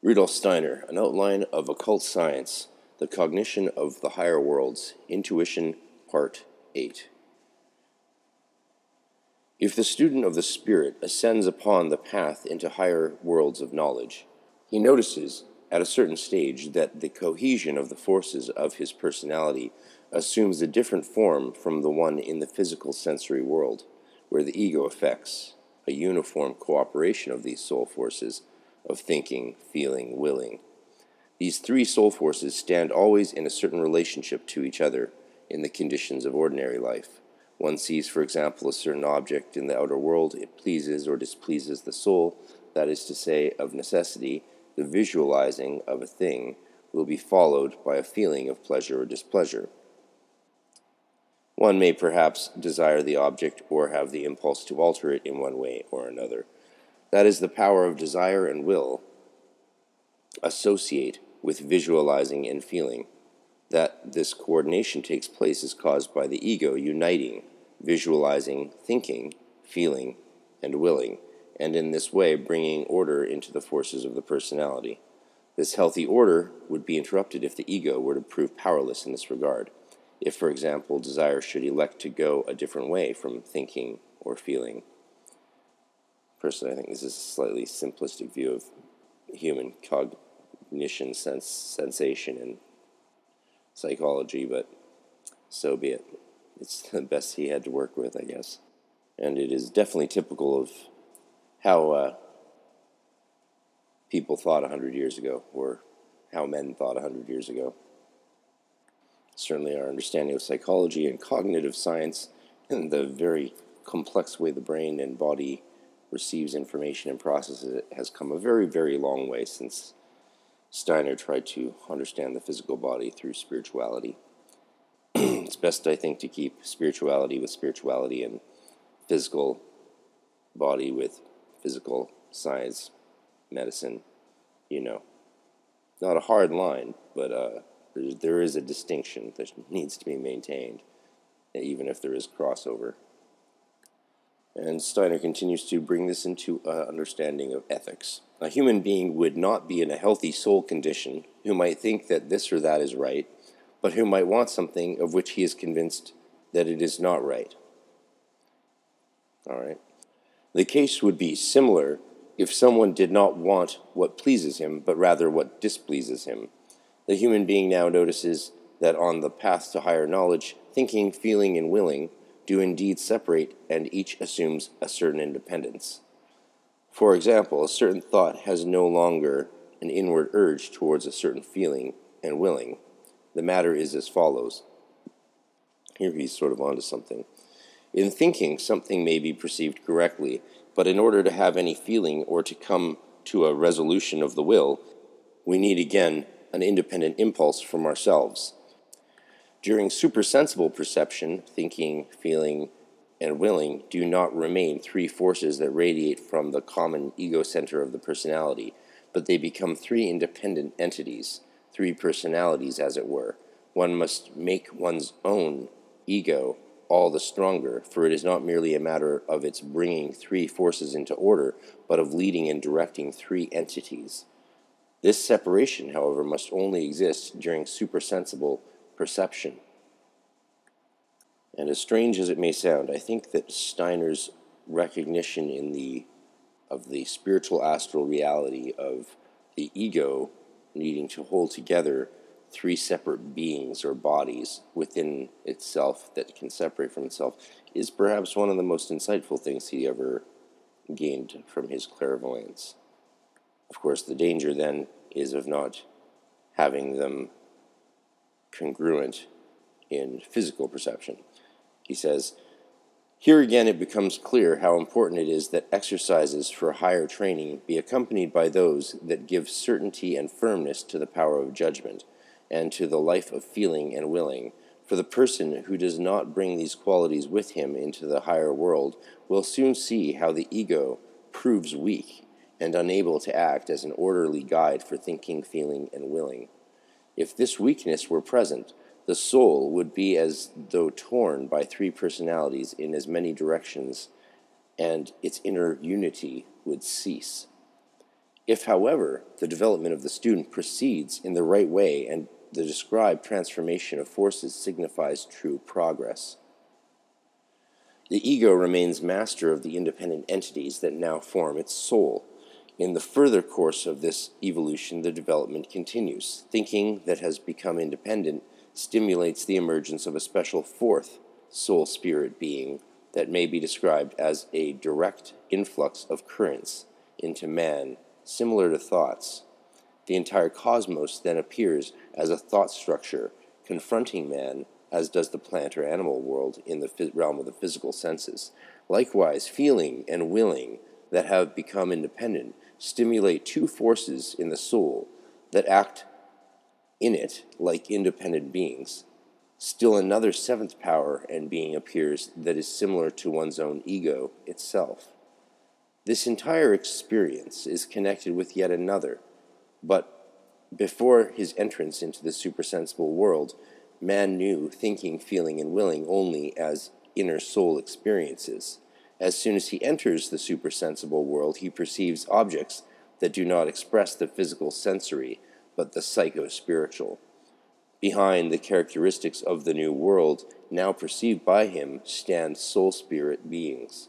Rudolf Steiner, An Outline of Occult Science, The Cognition of the Higher Worlds, Intuition, Part 8. If the student of the Spirit ascends upon the path into higher worlds of knowledge, he notices at a certain stage that the cohesion of the forces of his personality assumes a different form from the one in the physical sensory world, where the ego affects a uniform cooperation of these soul forces of thinking, feeling, willing. These three soul forces stand always in a certain relationship to each other in the conditions of ordinary life. One sees, for example, a certain object in the outer world, it pleases or displeases the soul, that is to say, of necessity, the visualizing of a thing will be followed by a feeling of pleasure or displeasure. One may perhaps desire the object or have the impulse to alter it in one way or another. That is the power of desire and will associate with visualizing and feeling. That this coordination takes place is caused by the ego uniting, visualizing, thinking, feeling, and willing, and in this way bringing order into the forces of the personality. This healthy order would be interrupted if the ego were to prove powerless in this regard. If, for example, desire should elect to go a different way from thinking or feeling. Personally, I think this is a slightly simplistic view of human cognition, sense, sensation, and psychology, but so be it. It's the best he had to work with, I guess. And it is definitely typical of how uh, people thought a hundred years ago, or how men thought a hundred years ago. Certainly, our understanding of psychology and cognitive science and the very complex way the brain and body receives information and processes it has come a very, very long way since Steiner tried to understand the physical body through spirituality. it's best, I think, to keep spirituality with spirituality and physical body with physical science, medicine, you know. Not a hard line, but uh, there is a distinction that needs to be maintained, even if there is crossover. And Steiner continues to bring this into uh, understanding of ethics. A human being would not be in a healthy soul condition who might think that this or that is right, but who might want something of which he is convinced that it is not right. All right. The case would be similar if someone did not want what pleases him, but rather what displeases him. The human being now notices that on the path to higher knowledge, thinking, feeling, and willing do indeed separate, and each assumes a certain independence. For example, a certain thought has no longer an inward urge towards a certain feeling and willing. The matter is as follows. Here he's sort of onto something. In thinking, something may be perceived correctly, but in order to have any feeling or to come to a resolution of the will, we need again an independent impulse from ourselves. During supersensible perception, thinking, feeling, and willing do not remain three forces that radiate from the common ego center of the personality, but they become three independent entities, three personalities, as it were. One must make one's own ego all the stronger, for it is not merely a matter of its bringing three forces into order, but of leading and directing three entities. This separation, however, must only exist during supersensible perception. And as strange as it may sound, I think that Steiner's recognition in the of the spiritual astral reality of the ego needing to hold together three separate beings or bodies within itself that can separate from itself is perhaps one of the most insightful things he ever gained from his clairvoyance. Of course, the danger then is of not having them congruent in physical perception. He says, Here again it becomes clear how important it is that exercises for higher training be accompanied by those that give certainty and firmness to the power of judgment and to the life of feeling and willing. For the person who does not bring these qualities with him into the higher world will soon see how the ego proves weak and unable to act as an orderly guide for thinking, feeling, and willing. If this weakness were present, the soul would be as though torn by three personalities in as many directions, and its inner unity would cease. If, however, the development of the student proceeds in the right way and the described transformation of forces signifies true progress. The ego remains master of the independent entities that now form its soul. In the further course of this evolution, the development continues. Thinking that has become independent stimulates the emergence of a special fourth soul spirit being that may be described as a direct influx of currents into man similar to thoughts. The entire cosmos then appears as a thought structure confronting man, as does the plant or animal world in the realm of the physical senses. Likewise, feeling and willing that have become independent stimulate two forces in the soul that act in it like independent beings. Still, another seventh power and being appears that is similar to one's own ego itself. This entire experience is connected with yet another, but before his entrance into the supersensible world, man knew thinking, feeling, and willing only as inner soul experiences. As soon as he enters the supersensible world, he perceives objects that do not express the physical sensory, but the psycho-spiritual. Behind the characteristics of the new world, now perceived by him, stand soul spirit beings.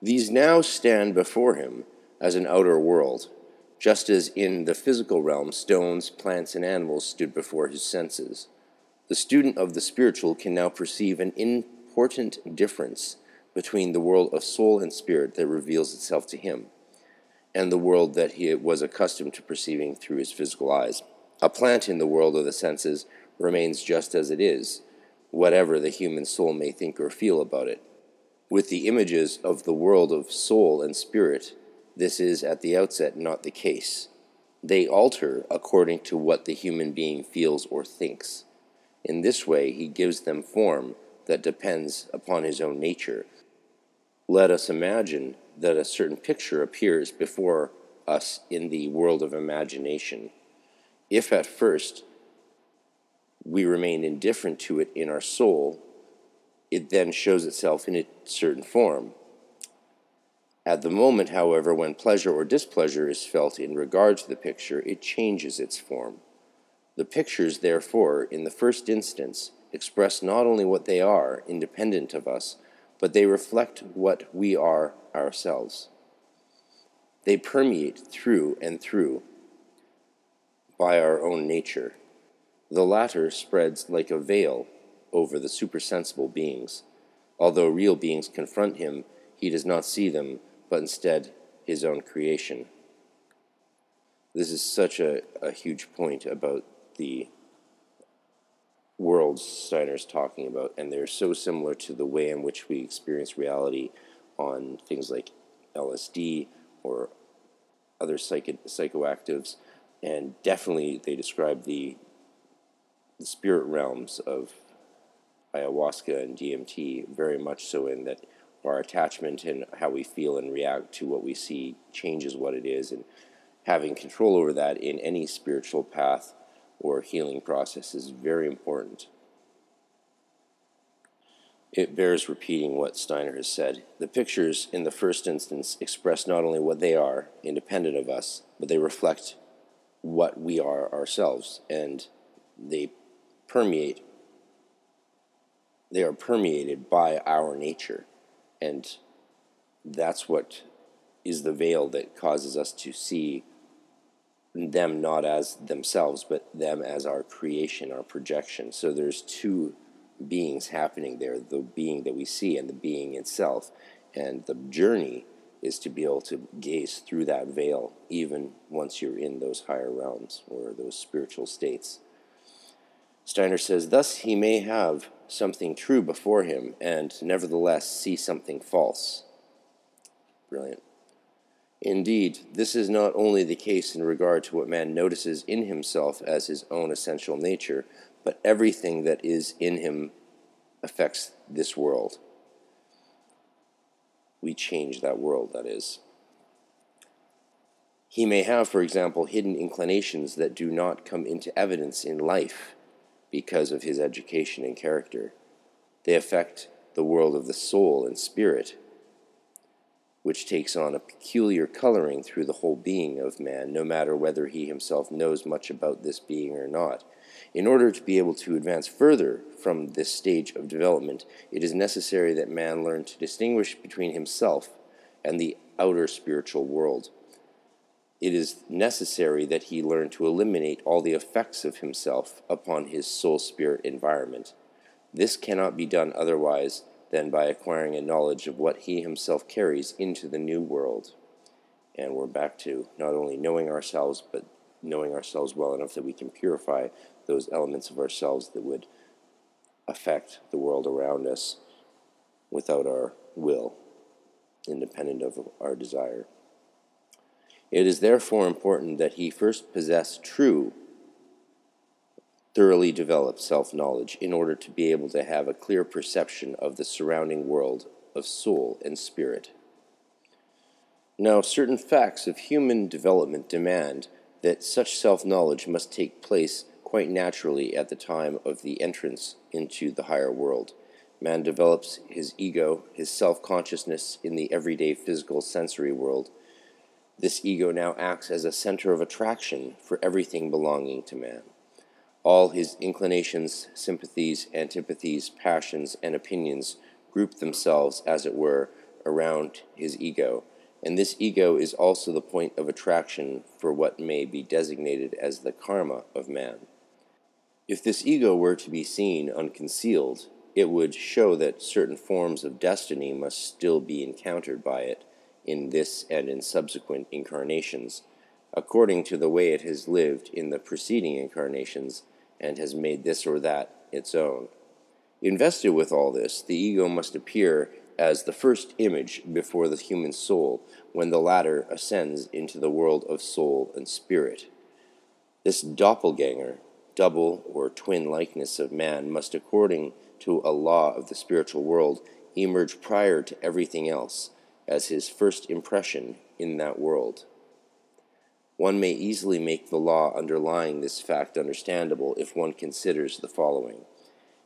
These now stand before him as an outer world, just as in the physical realm stones, plants, and animals stood before his senses. The student of the spiritual can now perceive an important difference between the world of soul and spirit that reveals itself to him and the world that he was accustomed to perceiving through his physical eyes. A plant in the world of the senses remains just as it is, whatever the human soul may think or feel about it. With the images of the world of soul and spirit, this is at the outset not the case. They alter according to what the human being feels or thinks. In this way, he gives them form that depends upon his own nature. Let us imagine that a certain picture appears before us in the world of imagination. If at first we remain indifferent to it in our soul, it then shows itself in a certain form. At the moment, however, when pleasure or displeasure is felt in regard to the picture, it changes its form. The pictures, therefore, in the first instance, express not only what they are, independent of us, but they reflect what we are ourselves. They permeate through and through by our own nature. The latter spreads like a veil over the supersensible beings. Although real beings confront him, he does not see them, but instead his own creation. This is such a, a huge point about the worlds Steiner's talking about, and they're so similar to the way in which we experience reality on things like LSD or other psycho- psychoactives, and definitely they describe the the spirit realms of ayahuasca and DMT very much so in that our attachment and how we feel and react to what we see changes what it is. And having control over that in any spiritual path or healing process is very important. It bears repeating what Steiner has said. The pictures, in the first instance, express not only what they are, independent of us, but they reflect what we are ourselves, and they permeate they are permeated by our nature. And that's what is the veil that causes us to see them not as themselves, but them as our creation, our projection. So there's two beings happening there the being that we see and the being itself. And the journey is to be able to gaze through that veil, even once you're in those higher realms or those spiritual states. Steiner says, Thus he may have something true before him and nevertheless see something false. Brilliant. Indeed, this is not only the case in regard to what man notices in himself as his own essential nature, but everything that is in him affects this world. We change that world, that is. He may have, for example, hidden inclinations that do not come into evidence in life because of his education and character. They affect the world of the soul and spirit. Which takes on a peculiar coloring through the whole being of man, no matter whether he himself knows much about this being or not. In order to be able to advance further from this stage of development, it is necessary that man learn to distinguish between himself and the outer spiritual world. It is necessary that he learn to eliminate all the effects of himself upon his soul spirit environment. This cannot be done otherwise than by acquiring a knowledge of what he himself carries into the new world. And we're back to not only knowing ourselves, but knowing ourselves well enough that we can purify those elements of ourselves that would affect the world around us without our will, independent of our desire. It is therefore important that he first possess true, thoroughly developed self knowledge in order to be able to have a clear perception of the surrounding world of soul and spirit. Now, certain facts of human development demand that such self knowledge must take place quite naturally at the time of the entrance into the higher world. Man develops his ego, his self consciousness in the everyday physical sensory world. This ego now acts as a center of attraction for everything belonging to man. All his inclinations, sympathies, antipathies, passions, and opinions group themselves, as it were, around his ego and this ego is also the point of attraction for what may be designated as the karma of man. If this ego were to be seen unconcealed, it would show that certain forms of destiny must still be encountered by it in this and in subsequent incarnations, according to the way it has lived in the preceding incarnations and has made this or that its own. Invested with all this, the ego must appear as the first image before the human soul when the latter ascends into the world of soul and spirit. This doppelganger, double or twin likeness of man, must, according to a law of the spiritual world, emerge prior to everything else as his first impression in that world. One may easily make the law underlying this fact understandable if one considers the following.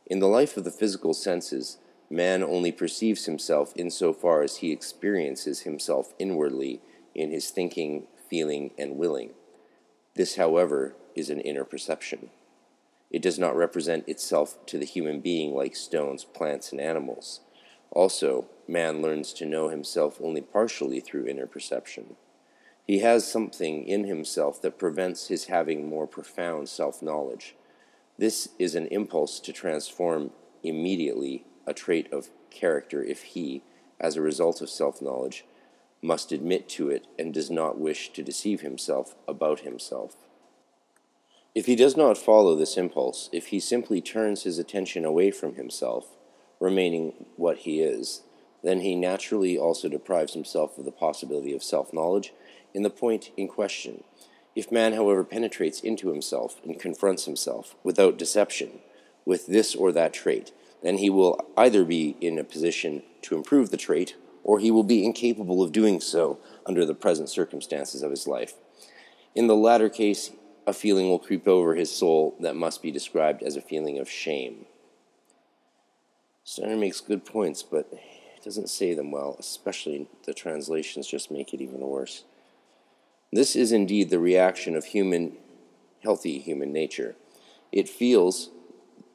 In the life of the physical senses, Man only perceives himself insofar as he experiences himself inwardly in his thinking, feeling, and willing. This, however, is an inner perception. It does not represent itself to the human being like stones, plants, and animals. Also, man learns to know himself only partially through inner perception. He has something in himself that prevents his having more profound self knowledge. This is an impulse to transform immediately a trait of character if he, as a result of self knowledge, must admit to it and does not wish to deceive himself about himself. If he does not follow this impulse, if he simply turns his attention away from himself, remaining what he is, then he naturally also deprives himself of the possibility of self knowledge in the point in question. If man, however, penetrates into himself and confronts himself without deception with this or that trait, then he will either be in a position to improve the trait or he will be incapable of doing so under the present circumstances of his life. In the latter case, a feeling will creep over his soul that must be described as a feeling of shame. Steiner makes good points, but doesn't say them well, especially the translations just make it even worse. This is indeed the reaction of human, healthy human nature. It feels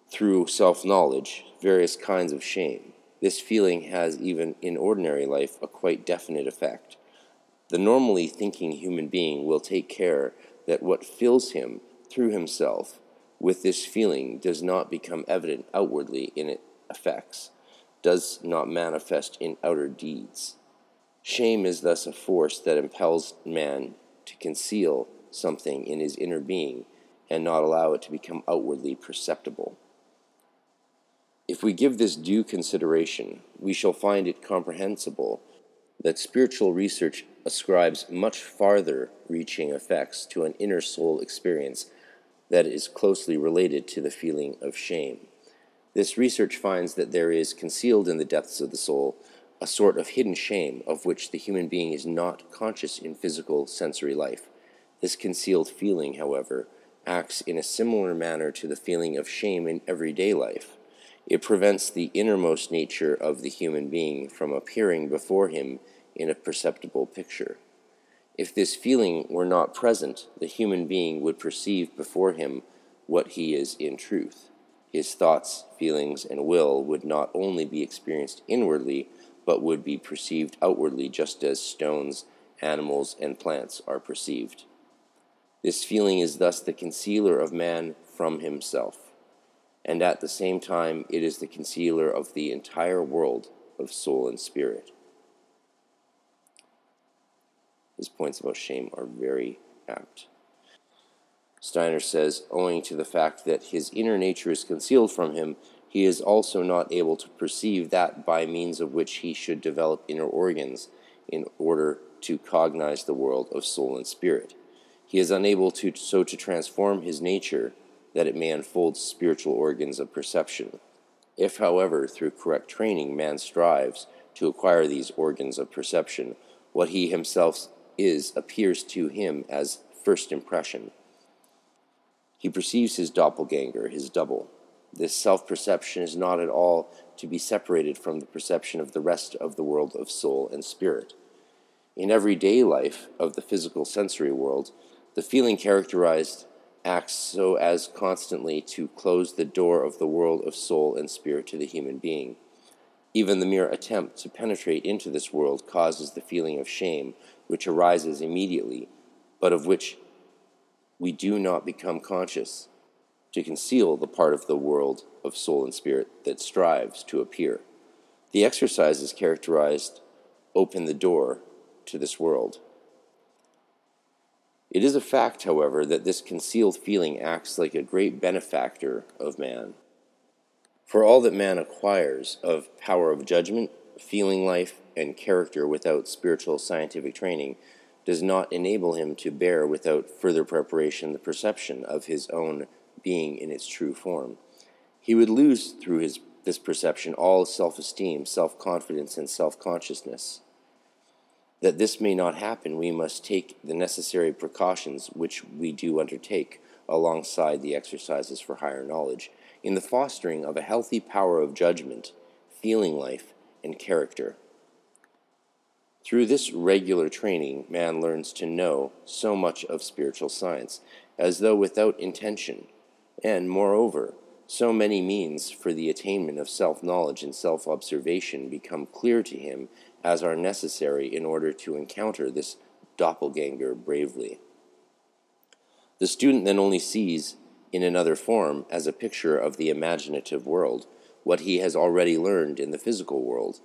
through self knowledge various kinds of shame. This feeling has, even in ordinary life, a quite definite effect. The normally thinking human being will take care that what fills him through himself with this feeling does not become evident outwardly in its effects, does not manifest in outer deeds. Shame is thus a force that impels man to conceal something in his inner being and not allow it to become outwardly perceptible. If we give this due consideration, we shall find it comprehensible that spiritual research ascribes much farther reaching effects to an inner soul experience that is closely related to the feeling of shame. This research finds that there is concealed in the depths of the soul a sort of hidden shame of which the human being is not conscious in physical sensory life. This concealed feeling, however, acts in a similar manner to the feeling of shame in everyday life. It prevents the innermost nature of the human being from appearing before him in a perceptible picture. If this feeling were not present, the human being would perceive before him what he is in truth. His thoughts, feelings, and will would not only be experienced inwardly, but would be perceived outwardly just as stones, animals, and plants are perceived. This feeling is thus the concealer of man from himself, and at the same time it is the concealer of the entire world of soul and spirit. His points about shame are very apt. Steiner says, owing to the fact that his inner nature is concealed from him, he is also not able to perceive that by means of which he should develop inner organs in order to cognize the world of soul and spirit. He is unable to so to transform his nature that it may unfold spiritual organs of perception. If, however, through correct training man strives to acquire these organs of perception, what he himself is appears to him as first impression. He perceives his doppelganger, his double. This self perception is not at all to be separated from the perception of the rest of the world of soul and spirit. In everyday life of the physical sensory world, the feeling characterized acts so as constantly to close the door of the world of soul and spirit to the human being. Even the mere attempt to penetrate into this world causes the feeling of shame, which arises immediately, but of which we do not become conscious, to conceal the part of the world of soul and spirit that strives to appear. The exercises characterized open the door to this world. It is a fact, however, that this concealed feeling acts like a great benefactor of man. For all that man acquires of power of judgment, feeling life, and character without spiritual scientific training does not enable him to bear without further preparation the perception of his own being in its true form. He would lose through his, this perception all self esteem, self confidence, and self consciousness. That this may not happen, we must take the necessary precautions which we do undertake alongside the exercises for higher knowledge in the fostering of a healthy power of judgment, feeling life, and character. Through this regular training, man learns to know so much of spiritual science, as though without intention, and, moreover, so many means for the attainment of self knowledge and self observation become clear to him as are necessary in order to encounter this doppelganger bravely. The student then only sees in another form as a picture of the imaginative world what he has already learned in the physical world.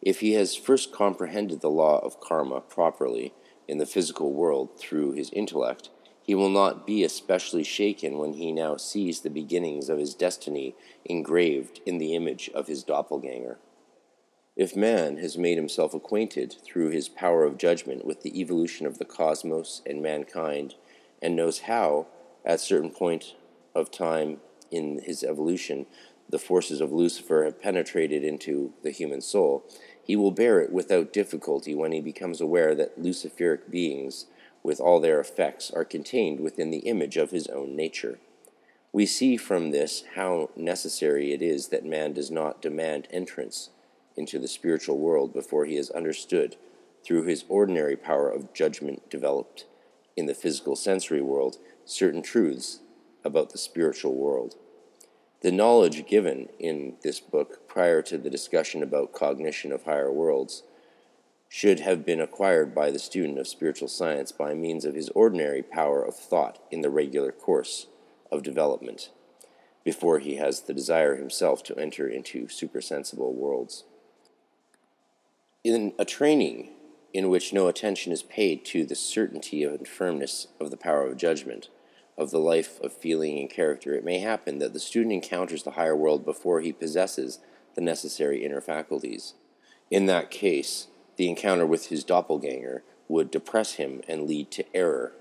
If he has first comprehended the law of karma properly in the physical world through his intellect, he will not be especially shaken when he now sees the beginnings of his destiny engraved in the image of his doppelganger. If man has made himself acquainted through his power of judgment with the evolution of the cosmos and mankind, and knows how, at certain point of time in his evolution, the forces of Lucifer have penetrated into the human soul, he will bear it without difficulty when he becomes aware that Luciferic beings, with all their effects, are contained within the image of his own nature. We see from this how necessary it is that man does not demand entrance into the spiritual world before he has understood, through his ordinary power of judgment developed in the physical sensory world, certain truths about the spiritual world. The knowledge given in this book prior to the discussion about cognition of higher worlds should have been acquired by the student of spiritual science by means of his ordinary power of thought in the regular course of development, before he has the desire himself to enter into supersensible worlds. In a training in which no attention is paid to the certainty and firmness of the power of judgment, of the life of feeling and character, it may happen that the student encounters the higher world before he possesses the necessary inner faculties. In that case, the encounter with his doppelganger would depress him and lead to error.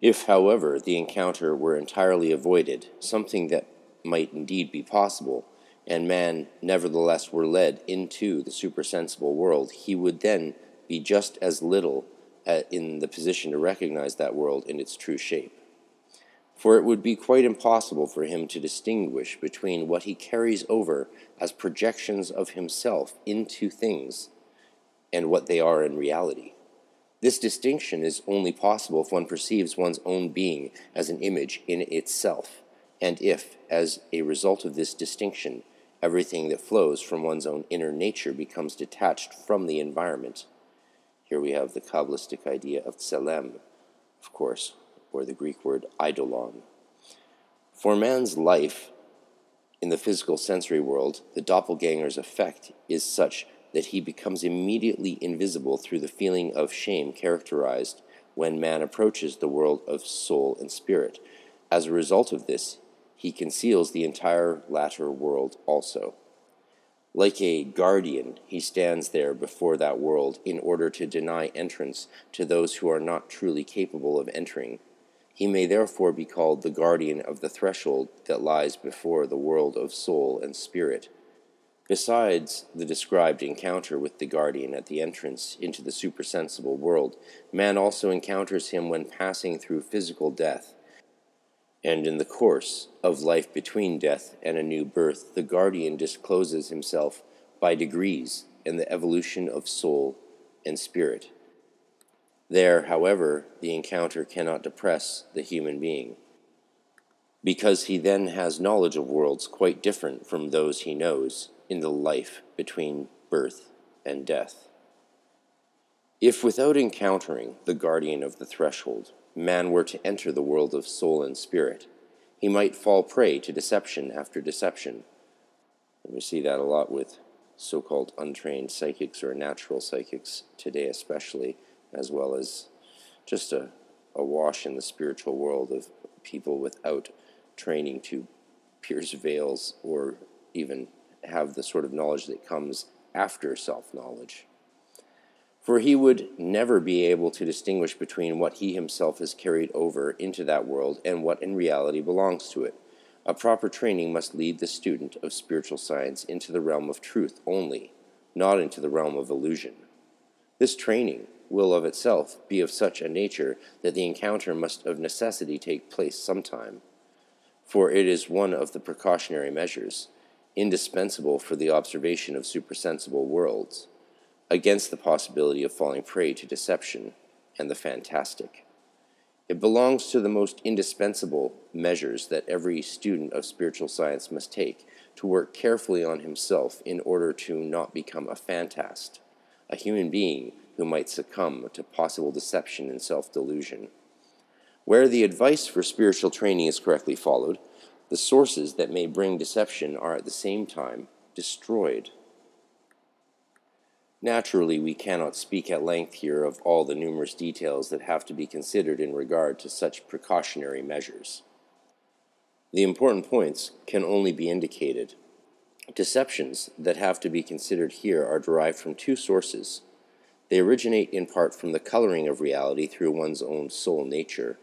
If, however, the encounter were entirely avoided, something that might indeed be possible, and man nevertheless were led into the supersensible world, he would then be just as little uh, in the position to recognize that world in its true shape. For it would be quite impossible for him to distinguish between what he carries over as projections of himself into things and what they are in reality. This distinction is only possible if one perceives one's own being as an image in itself, and if, as a result of this distinction, everything that flows from one's own inner nature becomes detached from the environment. Here we have the Kabbalistic idea of tselem, of course, or the Greek word eidolon. For man's life in the physical sensory world, the doppelganger's effect is such that he becomes immediately invisible through the feeling of shame characterized when man approaches the world of soul and spirit. As a result of this, he conceals the entire latter world also. Like a guardian, he stands there before that world in order to deny entrance to those who are not truly capable of entering. He may therefore be called the guardian of the threshold that lies before the world of soul and spirit. Besides the described encounter with the guardian at the entrance into the supersensible world, man also encounters him when passing through physical death. And in the course of life between death and a new birth, the guardian discloses himself by degrees in the evolution of soul and spirit. There, however, the encounter cannot depress the human being, because he then has knowledge of worlds quite different from those he knows in the life between birth and death. If without encountering the guardian of the threshold, man were to enter the world of soul and spirit, he might fall prey to deception after deception. And we see that a lot with so called untrained psychics or natural psychics today, especially, as well as just a, a wash in the spiritual world of people without training to pierce veils or even have the sort of knowledge that comes after self knowledge. For he would never be able to distinguish between what he himself has carried over into that world and what in reality belongs to it. A proper training must lead the student of spiritual science into the realm of truth only, not into the realm of illusion. This training will of itself be of such a nature that the encounter must of necessity take place sometime, for it is one of the precautionary measures indispensable for the observation of supersensible worlds, against the possibility of falling prey to deception and the fantastic. It belongs to the most indispensable measures that every student of spiritual science must take to work carefully on himself in order to not become a fantast, a human being who might succumb to possible deception and self delusion. Where the advice for spiritual training is correctly followed, the sources that may bring deception are at the same time destroyed. Naturally, we cannot speak at length here of all the numerous details that have to be considered in regard to such precautionary measures. The important points can only be indicated. Deceptions that have to be considered here are derived from two sources. They originate in part from the coloring of reality through one's own soul nature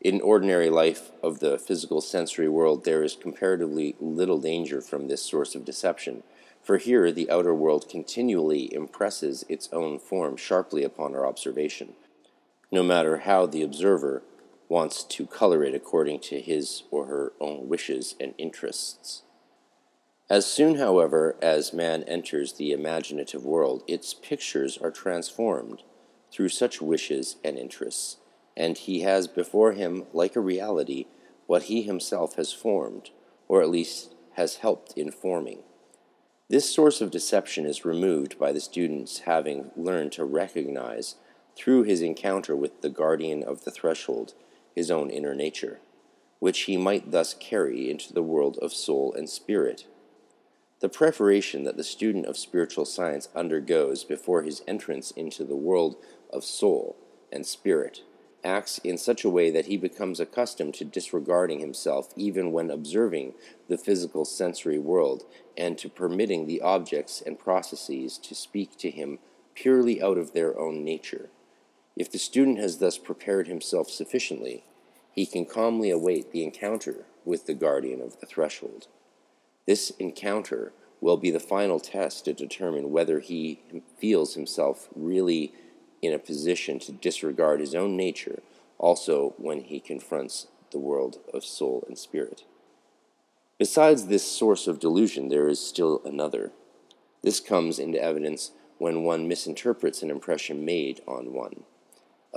in ordinary life of the physical sensory world, there is comparatively little danger from this source of deception, for here the outer world continually impresses its own form sharply upon our observation, no matter how the observer wants to color it according to his or her own wishes and interests. As soon, however, as man enters the imaginative world, its pictures are transformed through such wishes and interests and he has before him, like a reality, what he himself has formed, or at least has helped in forming. This source of deception is removed by the student's having learned to recognize, through his encounter with the guardian of the threshold, his own inner nature, which he might thus carry into the world of soul and spirit. The preparation that the student of spiritual science undergoes before his entrance into the world of soul and spirit acts in such a way that he becomes accustomed to disregarding himself even when observing the physical sensory world and to permitting the objects and processes to speak to him purely out of their own nature. If the student has thus prepared himself sufficiently, he can calmly await the encounter with the guardian of the threshold. This encounter will be the final test to determine whether he feels himself really in a position to disregard his own nature also when he confronts the world of soul and spirit. Besides this source of delusion, there is still another. This comes into evidence when one misinterprets an impression made on one.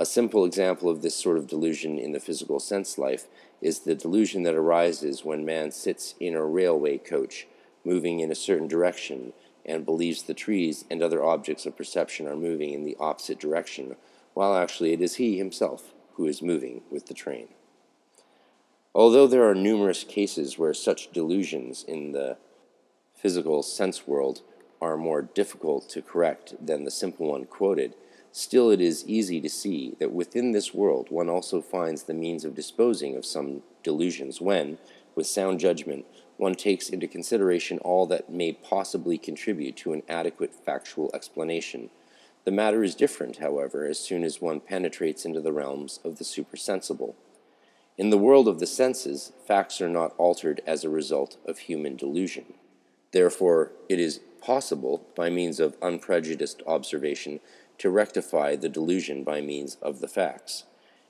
A simple example of this sort of delusion in the physical sense life is the delusion that arises when man sits in a railway coach, moving in a certain direction, and believes the trees and other objects of perception are moving in the opposite direction, while actually it is he himself who is moving with the train. Although there are numerous cases where such delusions in the physical sense world are more difficult to correct than the simple one quoted, still it is easy to see that within this world one also finds the means of disposing of some delusions when, with sound judgment, one takes into consideration all that may possibly contribute to an adequate factual explanation. The matter is different, however, as soon as one penetrates into the realms of the supersensible. In the world of the senses, facts are not altered as a result of human delusion. Therefore, it is possible, by means of unprejudiced observation, to rectify the delusion by means of the facts.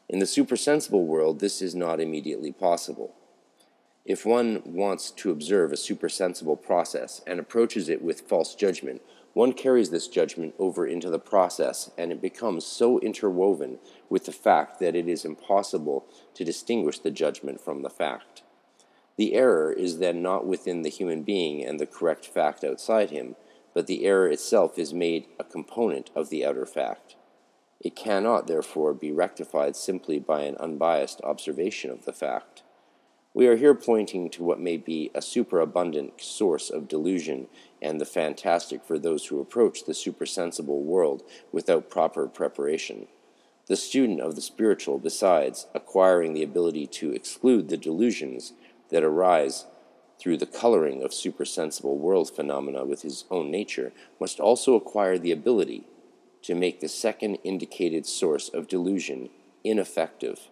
In the supersensible world, this is not immediately possible. If one wants to observe a supersensible process and approaches it with false judgment, one carries this judgment over into the process, and it becomes so interwoven with the fact that it is impossible to distinguish the judgment from the fact. The error is then not within the human being and the correct fact outside him, but the error itself is made a component of the outer fact. It cannot, therefore, be rectified simply by an unbiased observation of the fact. We are here pointing to what may be a superabundant source of delusion and the fantastic for those who approach the supersensible world without proper preparation. The student of the spiritual, besides acquiring the ability to exclude the delusions that arise through the coloring of supersensible world phenomena with his own nature, must also acquire the ability to make the second indicated source of delusion ineffective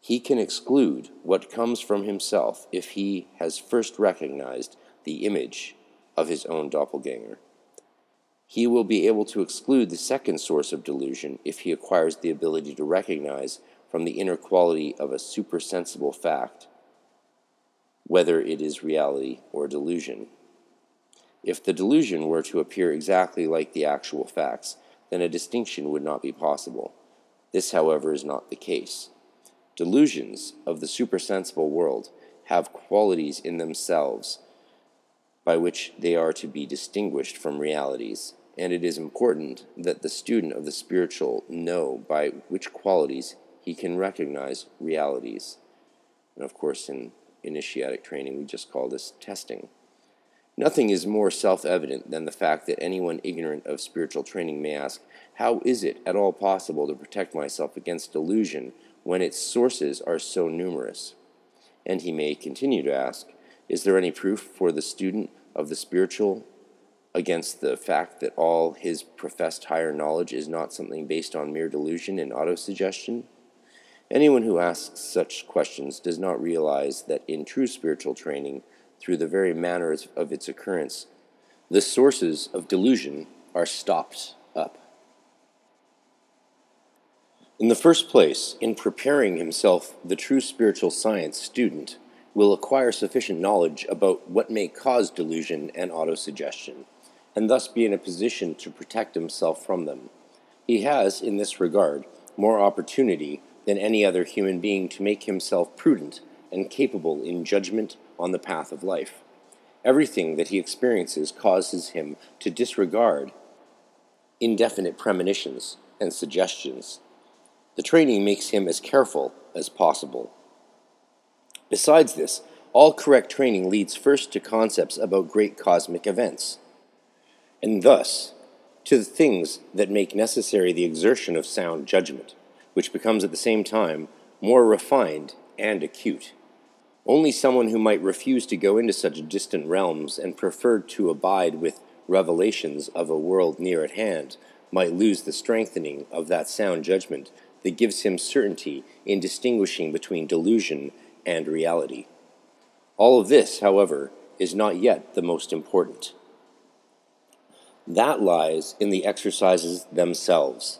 he can exclude what comes from himself if he has first recognized the image of his own doppelganger. He will be able to exclude the second source of delusion if he acquires the ability to recognize from the inner quality of a supersensible fact whether it is reality or delusion. If the delusion were to appear exactly like the actual facts, then a distinction would not be possible. This, however, is not the case. Delusions of the supersensible world have qualities in themselves by which they are to be distinguished from realities, and it is important that the student of the spiritual know by which qualities he can recognize realities. And of course, in initiatic training, we just call this testing. Nothing is more self evident than the fact that anyone ignorant of spiritual training may ask, How is it at all possible to protect myself against delusion when its sources are so numerous? And he may continue to ask, Is there any proof for the student of the spiritual against the fact that all his professed higher knowledge is not something based on mere delusion and autosuggestion? Anyone who asks such questions does not realize that in true spiritual training, through the very manner of its occurrence, the sources of delusion are stopped up. In the first place, in preparing himself, the true spiritual science student will acquire sufficient knowledge about what may cause delusion and autosuggestion, and thus be in a position to protect himself from them. He has, in this regard, more opportunity than any other human being to make himself prudent and capable in judgment on the path of life. Everything that he experiences causes him to disregard indefinite premonitions and suggestions the training makes him as careful as possible. Besides this, all correct training leads first to concepts about great cosmic events, and thus to the things that make necessary the exertion of sound judgment, which becomes at the same time more refined and acute. Only someone who might refuse to go into such distant realms and prefer to abide with revelations of a world near at hand might lose the strengthening of that sound judgment that gives him certainty in distinguishing between delusion and reality. All of this, however, is not yet the most important. That lies in the exercises themselves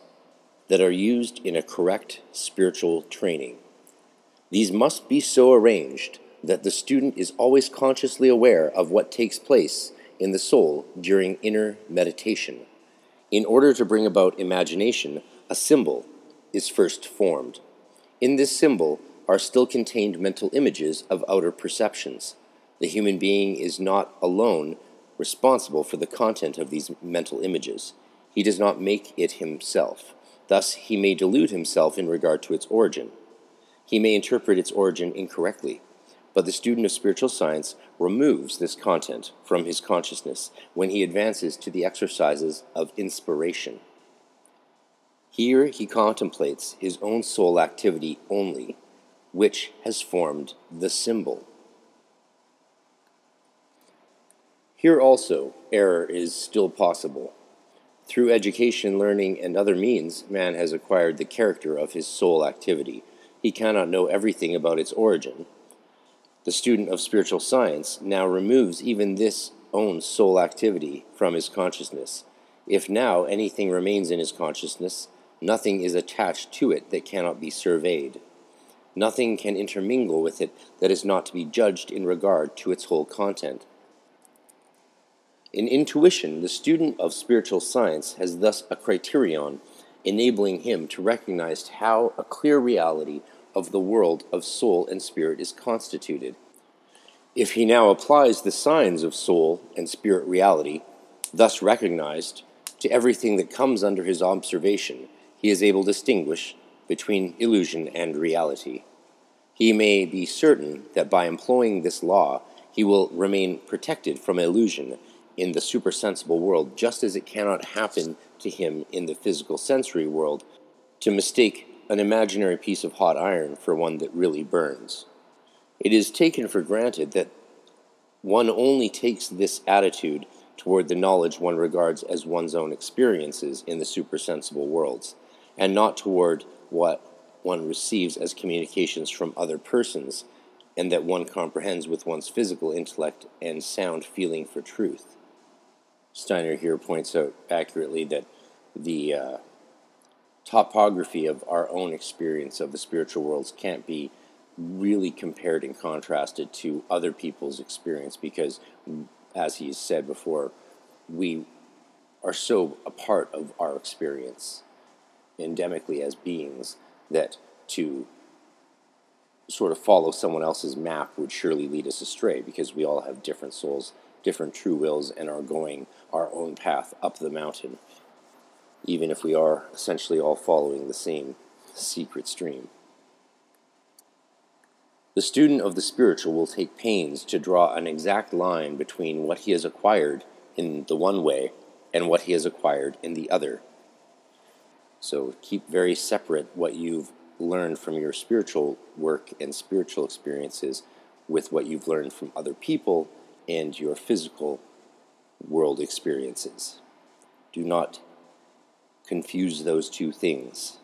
that are used in a correct spiritual training. These must be so arranged that the student is always consciously aware of what takes place in the soul during inner meditation. In order to bring about imagination, a symbol is first formed. In this symbol are still contained mental images of outer perceptions. The human being is not alone responsible for the content of these mental images. He does not make it himself. Thus, he may delude himself in regard to its origin. He may interpret its origin incorrectly. But the student of spiritual science removes this content from his consciousness when he advances to the exercises of inspiration. Here he contemplates his own soul activity only, which has formed the symbol. Here also, error is still possible. Through education, learning, and other means, man has acquired the character of his soul activity. He cannot know everything about its origin. The student of spiritual science now removes even this own soul activity from his consciousness. If now anything remains in his consciousness, nothing is attached to it that cannot be surveyed. Nothing can intermingle with it that is not to be judged in regard to its whole content. In intuition, the student of spiritual science has thus a criterion enabling him to recognize how a clear reality of the world of soul and spirit is constituted. If he now applies the signs of soul and spirit reality, thus recognized, to everything that comes under his observation, he is able to distinguish between illusion and reality. He may be certain that by employing this law, he will remain protected from illusion in the supersensible world, just as it cannot happen to him in the physical sensory world to mistake an imaginary piece of hot iron for one that really burns. It is taken for granted that one only takes this attitude toward the knowledge one regards as one's own experiences in the supersensible worlds, and not toward what one receives as communications from other persons, and that one comprehends with one's physical intellect and sound feeling for truth. Steiner here points out accurately that the uh, topography of our own experience of the spiritual worlds can't be really compared and contrasted to other people's experience because, as he said before, we are so a part of our experience endemically as beings that to sort of follow someone else's map would surely lead us astray because we all have different souls different true wills and are going our own path up the mountain, even if we are essentially all following the same secret stream. The student of the spiritual will take pains to draw an exact line between what he has acquired in the one way and what he has acquired in the other. So keep very separate what you've learned from your spiritual work and spiritual experiences with what you've learned from other people and your physical world experiences. Do not confuse those two things,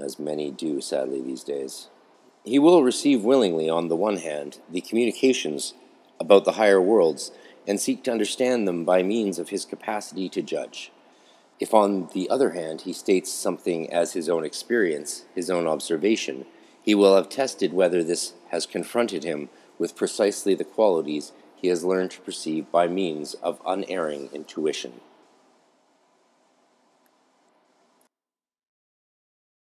as many do sadly these days. He will receive willingly, on the one hand, the communications about the higher worlds and seek to understand them by means of his capacity to judge. If, on the other hand, he states something as his own experience, his own observation, he will have tested whether this has confronted him with precisely the qualities he has learned to perceive by means of unerring intuition.